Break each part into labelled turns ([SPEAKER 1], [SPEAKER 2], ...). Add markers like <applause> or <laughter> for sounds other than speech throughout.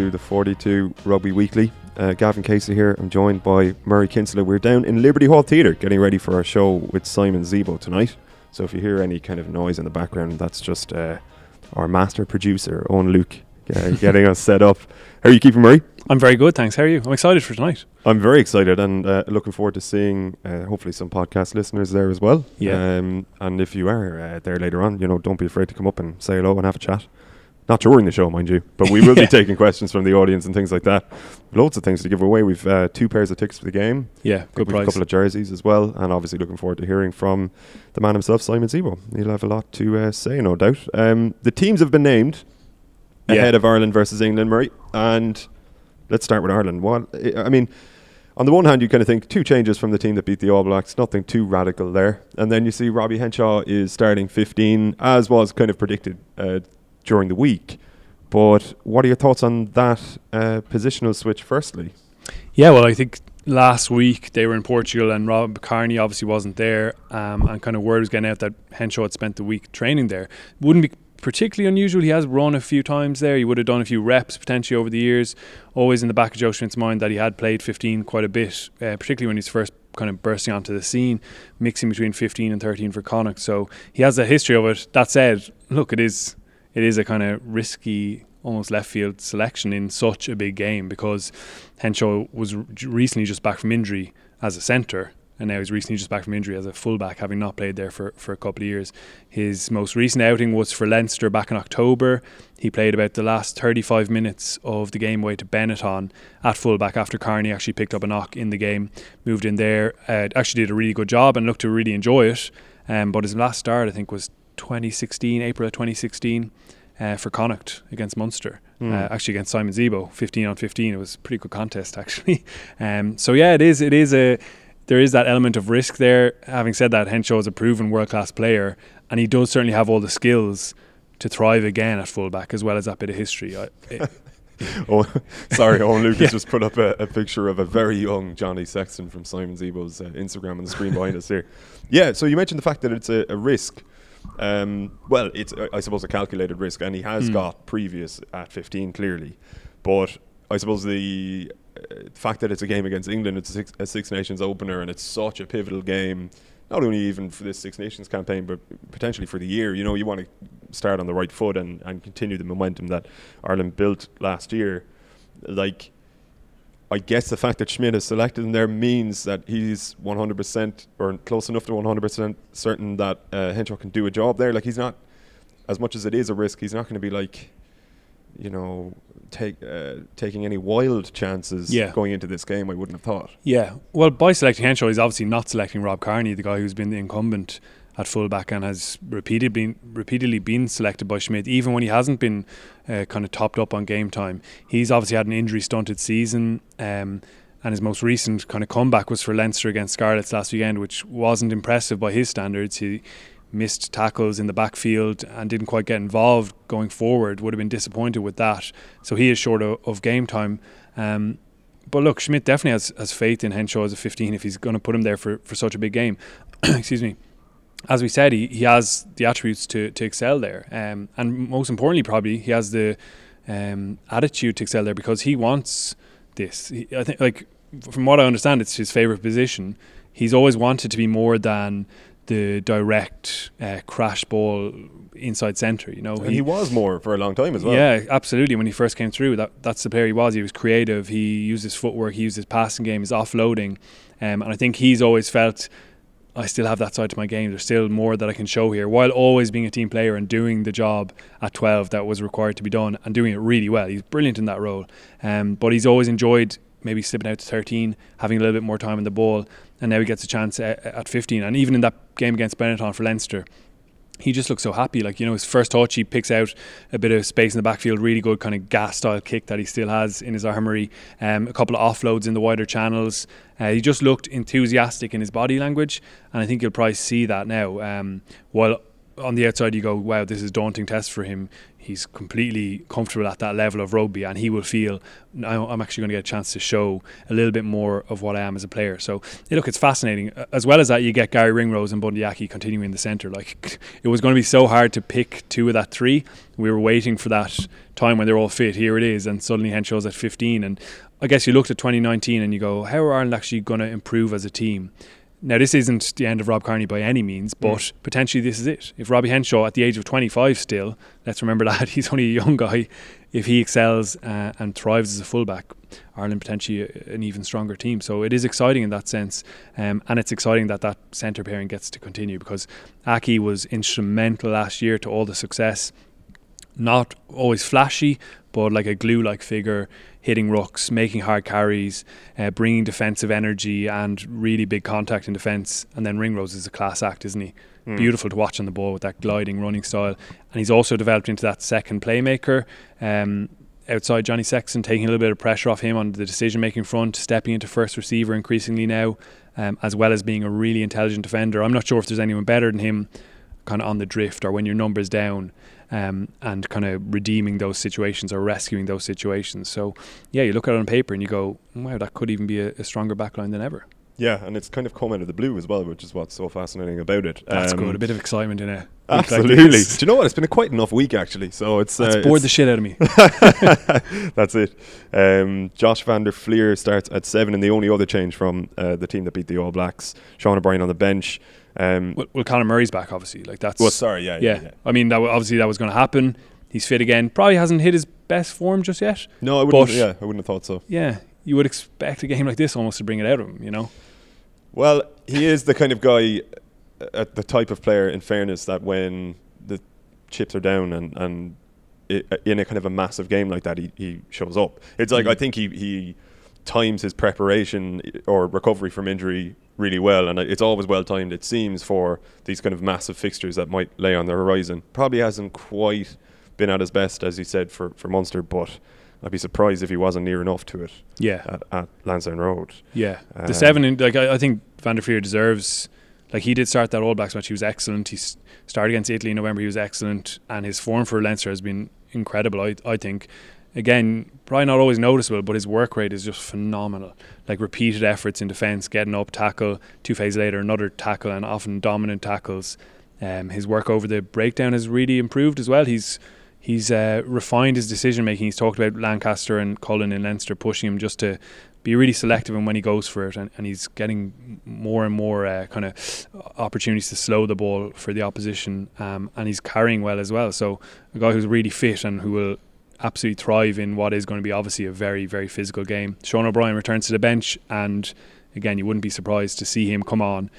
[SPEAKER 1] hello, and welcome to the 42 Rugby Weekly. Uh, Gavin Casey here. I'm joined by Murray Kinsella. We're down in Liberty Hall Theatre getting ready for our show with Simon Zebo tonight. So if you hear any kind of noise in the background, that's just uh, our master producer, Owen Luke, uh, <laughs> getting us set up. How are you keeping, Murray?
[SPEAKER 2] I'm very good, thanks. How are you? I'm excited for tonight.
[SPEAKER 1] I'm very excited and uh, looking forward to seeing uh, hopefully some podcast listeners there as well.
[SPEAKER 2] Yeah.
[SPEAKER 1] Um, and if you are uh, there later on, you know, don't be afraid to come up and say hello and have a chat. Not during the show, mind you, but we will be <laughs> taking questions from the audience and things like that. Loads of things to give away. We've uh, two pairs of tickets for the game.
[SPEAKER 2] Yeah, good
[SPEAKER 1] We've a couple of jerseys as well, and obviously looking forward to hearing from the man himself, Simon Zebo. He'll have a lot to uh, say, no doubt. Um, the teams have been named
[SPEAKER 2] Yeah.
[SPEAKER 1] ahead of Ireland versus England, Murray, and let's start with Ireland. What I mean, on the one hand, you kind of think two changes from the team that beat the All Blacks, nothing too radical there, and then you see Robbie Henshaw is starting 15, as was kind of predicted uh, during the week. But what are your thoughts on that uh, positional switch? Firstly,
[SPEAKER 2] Yeah, well, I think last week they were in Portugal and Rob Kearney obviously wasn't there, um, and kind of word was getting out that Henshaw had spent the week training there. Wouldn't be particularly unusual. He has run a few times there. He would have done a few reps potentially over the years. Always in the back of Joe Schmidt's mind that he had played 15 quite a bit, uh, particularly when he's first kind of bursting onto the scene, mixing between 15 and 13 for Connacht. So he has a history of it. That said, look, it is it is a kind of risky, almost left field selection in such a big game because Henshaw was recently just back from injury as a centre. And now he's recently just back from injury as a fullback, having not played there for, for a couple of years. His most recent outing was for Leinster back in October. He played about the last 35 minutes of the game away to Benetton at fullback after Kearney actually picked up a knock in the game. Moved in there, uh, actually did a really good job and looked to really enjoy it. Um, but his last start, I think, was 2016, April of 2016, uh, for Connacht against Munster.
[SPEAKER 1] Hmm.
[SPEAKER 2] Uh, actually against Simon Zebo, 15 on 15. It was a pretty good contest <laughs> actually. Um, so yeah, it is. It is a. There is that element of risk there. Having said that, Henshaw is a proven world class player, and he does certainly have all the skills to thrive again at fullback as well as that bit of history. I, it, <laughs> <laughs>
[SPEAKER 1] Oh, sorry, Owen Lucas
[SPEAKER 2] Yeah.
[SPEAKER 1] just put up a, a picture of a very young Johnny Sexton from Simon Zebo's uh, Instagram on the screen behind us here. Yeah, so you mentioned the fact that it's a, a risk. Um, well, it's I suppose a calculated risk, and he has
[SPEAKER 2] Hmm.
[SPEAKER 1] got previous at 15 clearly. But I suppose the uh, fact that it's a game against England, it's a Six, a Six Nations opener, and it's such a pivotal game. Not only even for this Six Nations campaign, but potentially for the year. You know, you want to start on the right foot and, and continue the momentum that Ireland built last year. Like, I guess the fact that Schmidt is selected in there means that he's 100% or close enough to 100% certain that uh, Henshaw can do a job there. Like, he's not, as much as it is a risk, he's not going to be like, you know, take uh, taking any wild chances
[SPEAKER 2] Yeah.
[SPEAKER 1] going into this game. I wouldn't have thought.
[SPEAKER 2] Yeah, well, by selecting Henshaw, he's obviously not selecting Rob Kearney, the guy who's been the incumbent at fullback and has repeatedly been, repeatedly been selected by Schmidt, even when he hasn't been uh, kind of topped up on game time. He's obviously had an injury stunted season. Um, and his most recent kind of comeback was for Leinster against Scarlets last weekend, which wasn't impressive by his standards. He missed tackles in the backfield and didn't quite get involved going forward. Would have been disappointed with that. So he is short of, of game time. Um, but look, Schmidt definitely has, has faith in Henshaw as a 15 if he's going to put him there for, for such a big game. <coughs> Excuse me. As we said, he, he has the attributes to, to excel there. Um, and most importantly, probably, he has the um, attitude to excel there because he wants this. He, I think, like, from what I understand, it's his favourite position. He's always wanted to be more than the direct uh, crash ball inside centre, you know.
[SPEAKER 1] And he was more for a long time as well.
[SPEAKER 2] Yeah, absolutely. When he first came through, that that's the player he was. He was creative. He used his footwork. He used his passing game, his offloading, um, and I think he's always felt. I still have that side to my game. There's still more that I can show here, while always being a team player and doing the job at 12 that was required to be done and doing it really well. He's brilliant in that role. Um, but he's always enjoyed maybe slipping out to 13, having a little bit more time in the ball, and now he gets a chance at, at 15. And even in that game against Benetton for Leinster, he just looks so happy. Like, you know, his first touch, he picks out a bit of space in the backfield, really good kind of gas style kick that he still has in his armoury. Um, a couple of offloads in the wider channels. Uh, he just looked enthusiastic in his body language, and I think you'll probably see that now. Um, while on the outside you go, wow, this is daunting test for him. He's completely comfortable at that level of rugby, and he will feel I'm actually going to get a chance to show a little bit more of what I am as a player. So look, it's fascinating. As well as that, you get Garry Ringrose and Bundee Aki continuing in the centre. Like <laughs> it was going to be so hard to pick two of that three. We were waiting for that time when they're all fit. Here it is, and suddenly Henshaw's at 15. And I guess you looked at 2019 and you go, how are Ireland actually going to improve as a team? Now, this isn't the end of Rob Kearney by any means, but mm. potentially this is it. If Robbie Henshaw, at the age of 25 still, let's remember that, <laughs> he's only a young guy, if he excels uh, and thrives as a fullback, Ireland potentially an even stronger team. So it is exciting in that sense, um, and it's exciting that that centre pairing gets to continue because Aki was instrumental last year to all the success. Not always flashy, but like a glue-like figure hitting rucks, making hard carries, uh, bringing defensive energy and really big contact in defence. And then Ringrose is a class act, isn't he? Mm. Beautiful to watch on the ball with that gliding running style. And he's also developed into that second playmaker. Um, outside Johnny Sexton, taking a little bit of pressure off him on the decision making front, stepping into first receiver increasingly now, um, as well as being a really intelligent defender. I'm not sure if there's anyone better than him kind of on the drift or when your numbers down um, and kind of redeeming those situations or rescuing those situations. So, yeah, you look at it on paper and you go, wow, that could even be a, a stronger backline than ever.
[SPEAKER 1] Yeah, and it's kind of come out of the blue as well, which is what's so fascinating about it.
[SPEAKER 2] That's um, good. A bit of excitement in it.
[SPEAKER 1] Absolutely. Do you know what? It's been a quite enough week actually. So it's
[SPEAKER 2] uh, bored it's the shit out of me. <laughs> <laughs>
[SPEAKER 1] That's it. Um, Josh van der Flier starts at seven, and the only other change from uh, the team that beat the All Blacks, Sean O'Brien on the bench.
[SPEAKER 2] Um, well, well, Conor Murray's back, obviously. Like that's.
[SPEAKER 1] Well, sorry, yeah,
[SPEAKER 2] yeah.
[SPEAKER 1] yeah, yeah.
[SPEAKER 2] I mean, that w- obviously that was going to happen. He's fit again. Probably hasn't hit his best form just yet.
[SPEAKER 1] No, I wouldn't. yeah, I wouldn't have thought so.
[SPEAKER 2] Yeah, you would expect a game like this almost to bring it out of him. You know.
[SPEAKER 1] Well, he is the kind of guy, uh, the type of player. In fairness, that when the chips are down and and it, uh, in a kind of a massive game like that, he, he shows up. It's like mm. I think he he times his preparation or recovery from injury really well, and it's always well timed. It seems for these kind of massive fixtures that might lay on the horizon. Probably hasn't quite been at his best, as you said, for for Munster, but. I'd be surprised if he wasn't near enough to it.
[SPEAKER 2] Yeah,
[SPEAKER 1] at, at Lansdowne Road.
[SPEAKER 2] Yeah, um, the seven. In, like I, I think Van der Flier deserves. Like he did start that All Blacks match. He was excellent. He started against Italy in November. He was excellent, and his form for Leinster has been incredible. I I think again, probably not always noticeable, but his work rate is just phenomenal. Like repeated efforts in defence, getting up, tackle, two phases later, another tackle, and often dominant tackles. Um, his work over the breakdown has really improved as well. He's he's uh, refined his decision making. He's talked about Lancaster and Cullen and Leinster pushing him just to be really selective in when he goes for it, and, and he's getting more and more uh, kind of opportunities to slow the ball for the opposition, um, and he's carrying well as well. So a guy who's really fit and who will absolutely thrive in what is going to be obviously a very, very physical game. Sean O'Brien returns to the bench, and again, you wouldn't be surprised to see him come on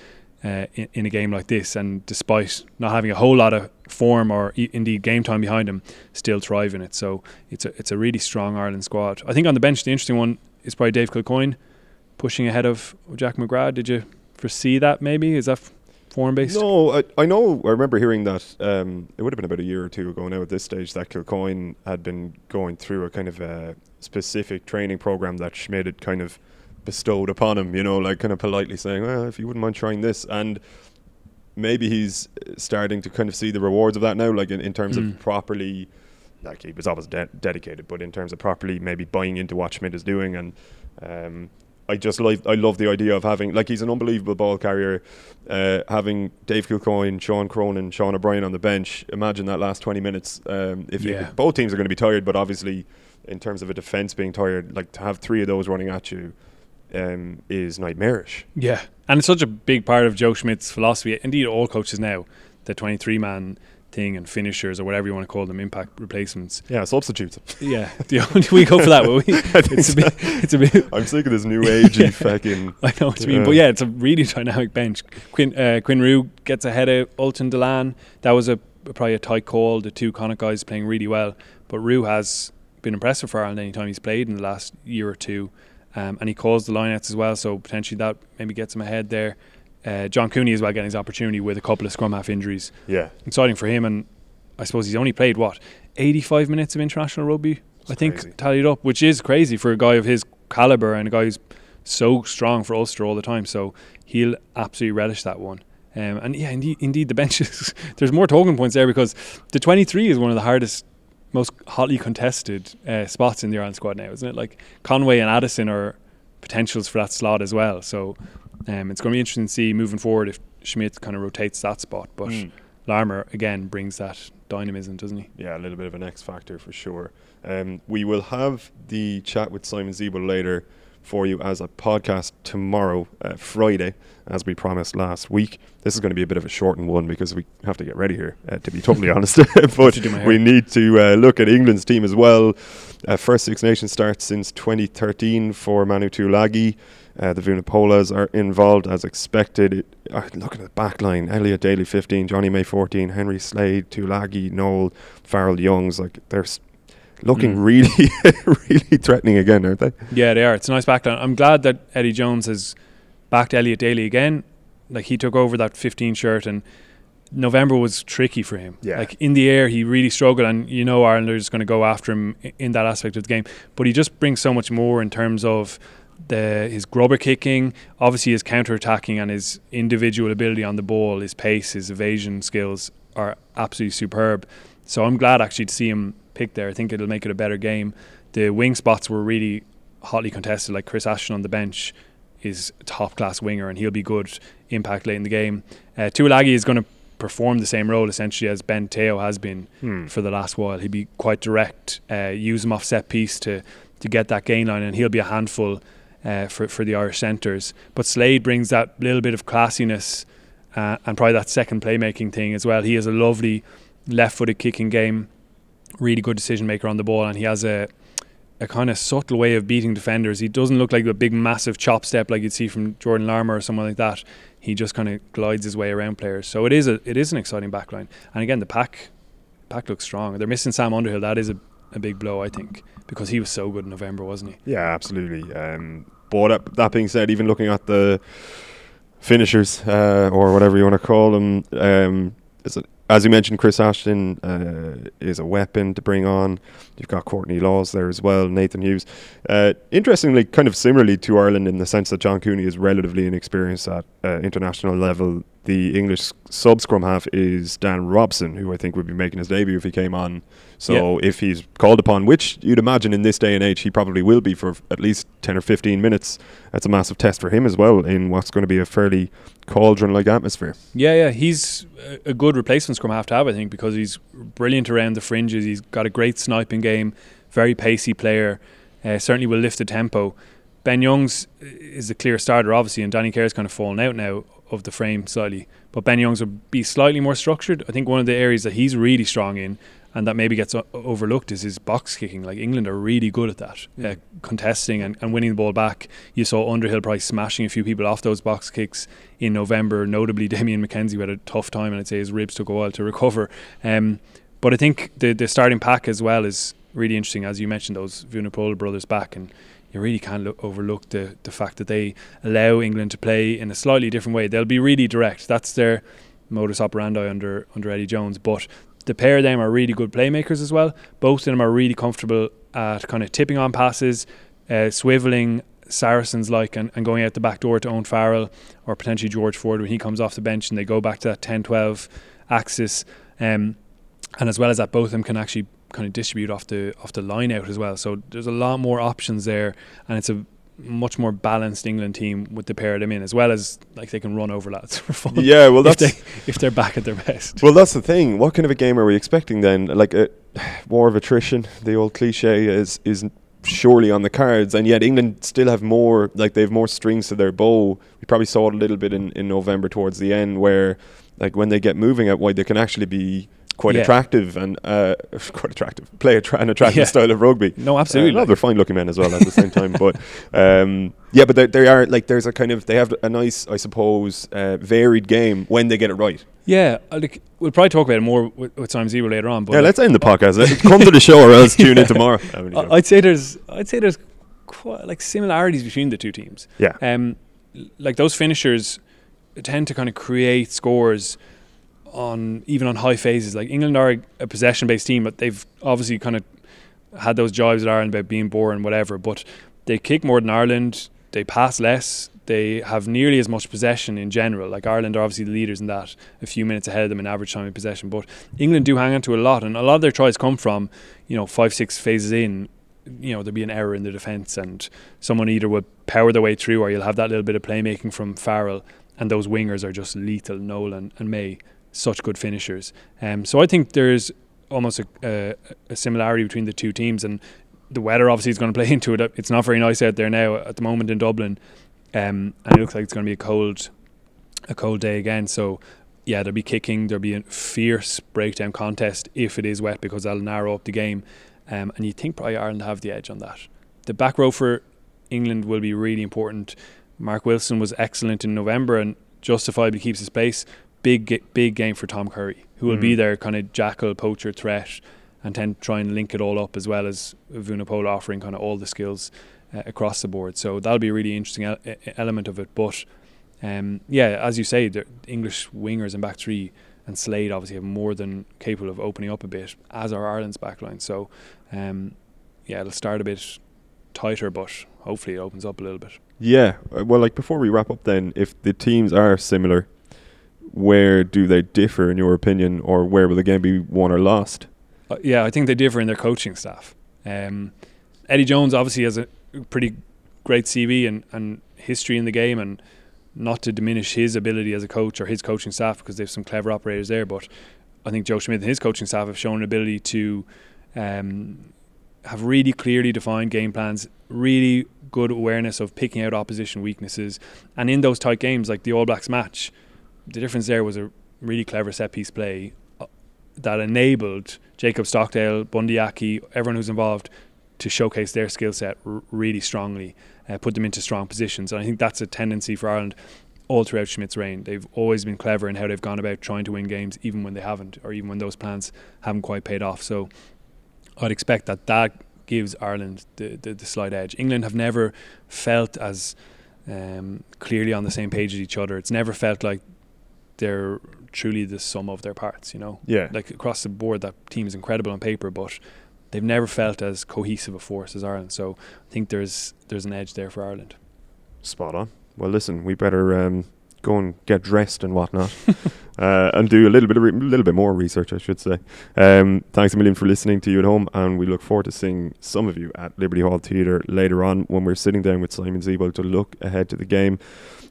[SPEAKER 2] uh, in, in, a game like this. And despite not having a whole lot of form or e- indeed game time behind him, still thrive in it. So it's a it's a really strong Ireland squad. I think on the bench, the interesting one is probably Dave Kilcoyne pushing ahead of Jack McGrath. Did you foresee that? Maybe is that form based?
[SPEAKER 1] No, I, I know. I remember hearing that um, it would have been about a year or two ago now at this stage that Kilcoyne had been going through a kind of a specific training program that Schmidt had kind of bestowed upon him. You know, like kind of politely saying, "Well, if you wouldn't mind trying this," and maybe he's starting to kind of see the rewards of that now, like in, in terms mm. of properly. Like he was always de- dedicated, but in terms of properly maybe buying into what Schmidt is doing and um, I just like I love the idea of having like he's an unbelievable ball carrier. Uh, having Dave Kilcoyne, Sean Cronin, Sean O'Brien on the bench. Imagine that last twenty minutes. Um, if yeah. both teams are going to be tired, but obviously in terms of a defense being tired, like to have three of those running at you um, is nightmarish.
[SPEAKER 2] Yeah, and it's such a big part of Joe Schmidt's philosophy. Indeed, all coaches now the twenty-three man thing and finishers or whatever you want to call them, impact replacements.
[SPEAKER 1] Yeah, substitutes.
[SPEAKER 2] Yeah, the only we go for that, will we? <laughs> it's a bit. It's a bit. <laughs>
[SPEAKER 1] I'm sick of this new agey <laughs> fucking.
[SPEAKER 2] I know what you mean, but yeah, it's a really dynamic bench. Quinn uh, Quinn Roux gets ahead of Ultan Dillane. That was a probably a tight call. The two Connacht guys playing really well, but Roux has been impressive for Ireland any time he's played in the last year or two. Um, and he calls the lineouts as well, so potentially that maybe gets him ahead there. Uh, John Cooney as well getting his opportunity with a couple of scrum half injuries.
[SPEAKER 1] Yeah,
[SPEAKER 2] exciting for him, and I suppose he's only played what 85 minutes of international rugby. That's I think crazy. tallied up, which is crazy for a guy of his caliber and a guy who's so strong for Ulster all the time. So he'll absolutely relish that one. Um, and yeah, indeed, indeed, the <laughs> benches. there's more talking points there because the 23 is one of the hardest, most hotly contested uh, spots in the Ireland squad now, isn't it? Like Conway and Addison are potentials for that slot as well. So um, it's going to be interesting to see moving forward if Schmidt kind of rotates that spot. But
[SPEAKER 1] Mm.
[SPEAKER 2] Larmour again brings that dynamism, doesn't he?
[SPEAKER 1] Yeah, a little bit of an X factor for sure. Um, we will have the chat with Simon Zebo later for you as a podcast tomorrow, uh, Friday, as we promised last week. This is going to be a bit of a shortened one because we have to get ready here, uh, to be totally <laughs> honest. <laughs> but
[SPEAKER 2] to do my hair.
[SPEAKER 1] we need to uh, look at England's team as well. Uh, first Six Nations starts since 2013 for Manu Tuilagi. Uh, the Vunipolas are involved as expected. It, uh, look at the back line. Elliot Daly 15, Jonny May 14, Henry Slade, Tuilagi, Nowell, Farrell Youngs. Like they're s- looking
[SPEAKER 2] Mm.
[SPEAKER 1] really, <laughs> really threatening again, aren't they?
[SPEAKER 2] Yeah, they are. It's a nice backline. I'm glad that Eddie Jones has backed Elliot Daly again. Like he took over that 15 shirt, and November was tricky for him.
[SPEAKER 1] Yeah.
[SPEAKER 2] Like in the air, he really struggled, and you know Ireland are just going to go after him in that aspect of the game. But he just brings so much more in terms of the his grubber kicking, obviously his counter attacking, and his individual ability on the ball, his pace, his evasion skills are absolutely superb. So I'm glad actually to see him picked there. I think it'll make it a better game. The wing spots were really hotly contested. Like Chris Ashton on the bench is a top class winger, and he'll be good impact late in the game. Uh, Tuilagi is going to perform the same role essentially as Ben Te'o has been
[SPEAKER 1] Hmm.
[SPEAKER 2] for the last while. He'll be quite direct, uh, use him off set piece to to get that gain line, and he'll be a handful uh, for for the Irish centres. But Slade brings that little bit of classiness uh, and probably that second playmaking thing as well. He has a lovely left-footed kicking game, really good decision maker on the ball, and he has a a kind of subtle way of beating defenders. He doesn't look like a big, massive chop step like you'd see from Jordan Larmour or someone like that. He just kind of glides his way around players. So it is a it is an exciting backline. And again, the pack pack looks strong. They're missing Sam Underhill. That is a, a big blow, I think, because he was so good in November, wasn't he?
[SPEAKER 1] Yeah, absolutely. Um, but that, that being said, even looking at the finishers uh, or whatever you want to call them, um, it, as you mentioned, Chris Ashton uh, is a weapon to bring on. You've got Courtney Lawes there as well, Nathan Hughes. Uh, interestingly, kind of similarly to Ireland in the sense that John Cooney is relatively inexperienced at uh, international level. The English sub scrum half is Dan Robson, who I think would be making his debut if he came on. So if he's called upon, which you'd imagine in this day and age he probably will be for at least 10 or 15 minutes, that's a massive test for him as well in what's going to be a fairly cauldron like atmosphere.
[SPEAKER 2] Yeah, yeah, he's a- a good replacement scrum half to have, I think, because he's brilliant around the fringes. He's got a great sniping game, very pacey player. Uh, certainly will lift the tempo. Ben Youngs is a clear starter, obviously, and Danny Care's kind of fallen out now of the frame slightly. But Ben Youngs will be slightly more structured. I think one of the areas that he's really strong in and that maybe gets o- overlooked is his box kicking. Like England are really good at that, uh, contesting and, and winning the ball back. You saw Underhill probably smashing a few people off those box kicks in November, notably <laughs> Damian McKenzie, who had a tough time, and I'd say his ribs took a while to <laughs> recover. Um, but I think the the starting pack as well is really interesting, as you mentioned, those Vunipola brothers back, and you really can't look, overlook the the fact that they allow England to play in a slightly different way. They'll be really direct. That's their modus operandi under under Eddie Jones, but the pair of them are really good playmakers as well. Both of them are really comfortable at kind of tipping on passes, uh, swiveling Saracens like, and, and going out the back door to Owen Farrell or potentially George Ford when he comes off the bench and they go back to that 10 12 axis. Um, and as well as that, both of them can actually kind of distribute off the off the line out as well. So there's a lot more options there, and it's a much more balanced England team with the pair of them in, as well as like they can run over lads <laughs> for fun.
[SPEAKER 1] Yeah, well,
[SPEAKER 2] if
[SPEAKER 1] that's
[SPEAKER 2] they if they're back at their best.
[SPEAKER 1] well, that's the thing. What kind of a game are we expecting then? Like a war of attrition, the old cliche is is surely on the cards, and yet England still have more. Like they have more strings to their bow. We probably saw it a little bit in in November towards the end, where like when they get moving at wide, they can actually be quite
[SPEAKER 2] Yeah.
[SPEAKER 1] attractive and uh, <laughs> quite attractive. Play a tra- an attractive
[SPEAKER 2] Yeah.
[SPEAKER 1] style of rugby.
[SPEAKER 2] No,
[SPEAKER 1] Uh,
[SPEAKER 2] absolutely.
[SPEAKER 1] no, they're fine looking men as well at the same time. But <laughs> um, yeah, but they, they are like there's a kind of they have a nice, I suppose, uh, varied game when they get it right.
[SPEAKER 2] yeah, I like, we'll probably talk about it more with, with Simon Zebo later on. But
[SPEAKER 1] yeah,
[SPEAKER 2] like,
[SPEAKER 1] let's end the podcast. <laughs> Let's Come to the show or else tune in tomorrow. I'm only
[SPEAKER 2] I-
[SPEAKER 1] joking.
[SPEAKER 2] I'd say there's I'd say there's quite like similarities between the two teams.
[SPEAKER 1] yeah,
[SPEAKER 2] Um, like those finishers tend to kind of create scores on even on high phases. Like England are a possession based team, but they've obviously kind of had those jibes at Ireland about being boring, whatever. But they kick more than Ireland. They pass less. they have nearly as much possession in general. Like Ireland are obviously the leaders in that, a few minutes ahead of them in average time of possession. But England do hang on to a lot, and a lot of their tries come from, you know, five, six phases in. You know, there'll be an error in the defence, and someone either would power their way through, or you'll have that little bit of playmaking from Farrell, and those wingers are just lethal. Nolan and May, such good finishers. Um, so I think there's almost a, a, a similarity between the two teams, and the weather obviously is going to play <laughs> into it. It's not very nice out there now at the moment in Dublin, um, and it looks like it's going to be a cold, a cold day again. So yeah, there'll be kicking, there'll be a fierce breakdown contest if it is wet because that'll narrow up the game. Um, and you think probably Ireland have the edge on that. The back row for England will be really important. Mark Wilson was excellent in November and justifiably keeps his space. Big, big game for Tom Curry, who will mm. be their kind of jackal poacher threat and then try and link it all up as well as Vunipola offering kind of all the skills uh, across the board. So that'll be a really interesting ele- element of it. But um, yeah, as you say, the English wingers and back three and Slade obviously have more than capable of opening up a bit, as are Ireland's backline. So um, yeah, it'll start a bit tighter, but hopefully it opens up a little bit.
[SPEAKER 1] Yeah, uh, well, like before we wrap up, then, if the teams are similar, where do they differ in your opinion, or where will the game be won or lost?
[SPEAKER 2] Uh, yeah, I think they differ in their coaching staff. Um, Eddie Jones obviously has a pretty great CV and, and history in the game, and not to diminish his ability as a coach or his coaching staff because they have some clever operators there. But I think Joe Schmidt and his coaching staff have shown an ability to um, have really clearly defined game plans, really good awareness of picking out opposition weaknesses, and in those tight games like the All Blacks match, the difference there was a really clever set piece play that enabled Jacob Stockdale, Bundee Aki, everyone who's involved to showcase their skill set r- really strongly, uh, put them into strong positions. And I think that's a tendency for Ireland all throughout Schmidt's reign. They've always been clever in how they've gone about trying to win games, even when they haven't, or even when those plans haven't quite paid off. So I'd expect that that gives Ireland the, the, the slight edge. England have never felt as um, clearly on the same page as each other. It's never felt like they're truly the sum of their parts. You know,
[SPEAKER 1] yeah.
[SPEAKER 2] Like across the board, that team is incredible on paper, but they've never felt as cohesive a force as Ireland. So I think there's there's an edge there for Ireland.
[SPEAKER 1] Spot on. Well, listen, we better um, go and get dressed and whatnot, <laughs> uh, and do a little bit of re- little bit more research, I should say. Um, thanks a million for listening to you at home, and we look forward to seeing some of you at Liberty Hall Theatre later on when we're sitting down with Simon Zebo to look ahead to the game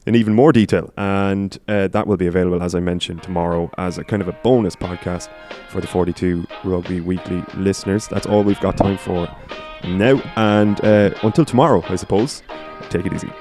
[SPEAKER 1] in even more detail. And uh, that will be available, as I mentioned, tomorrow as a kind of a bonus podcast for the 42 Rugby Weekly listeners. That's all we've got time for now. And uh, until tomorrow, I suppose, take it easy.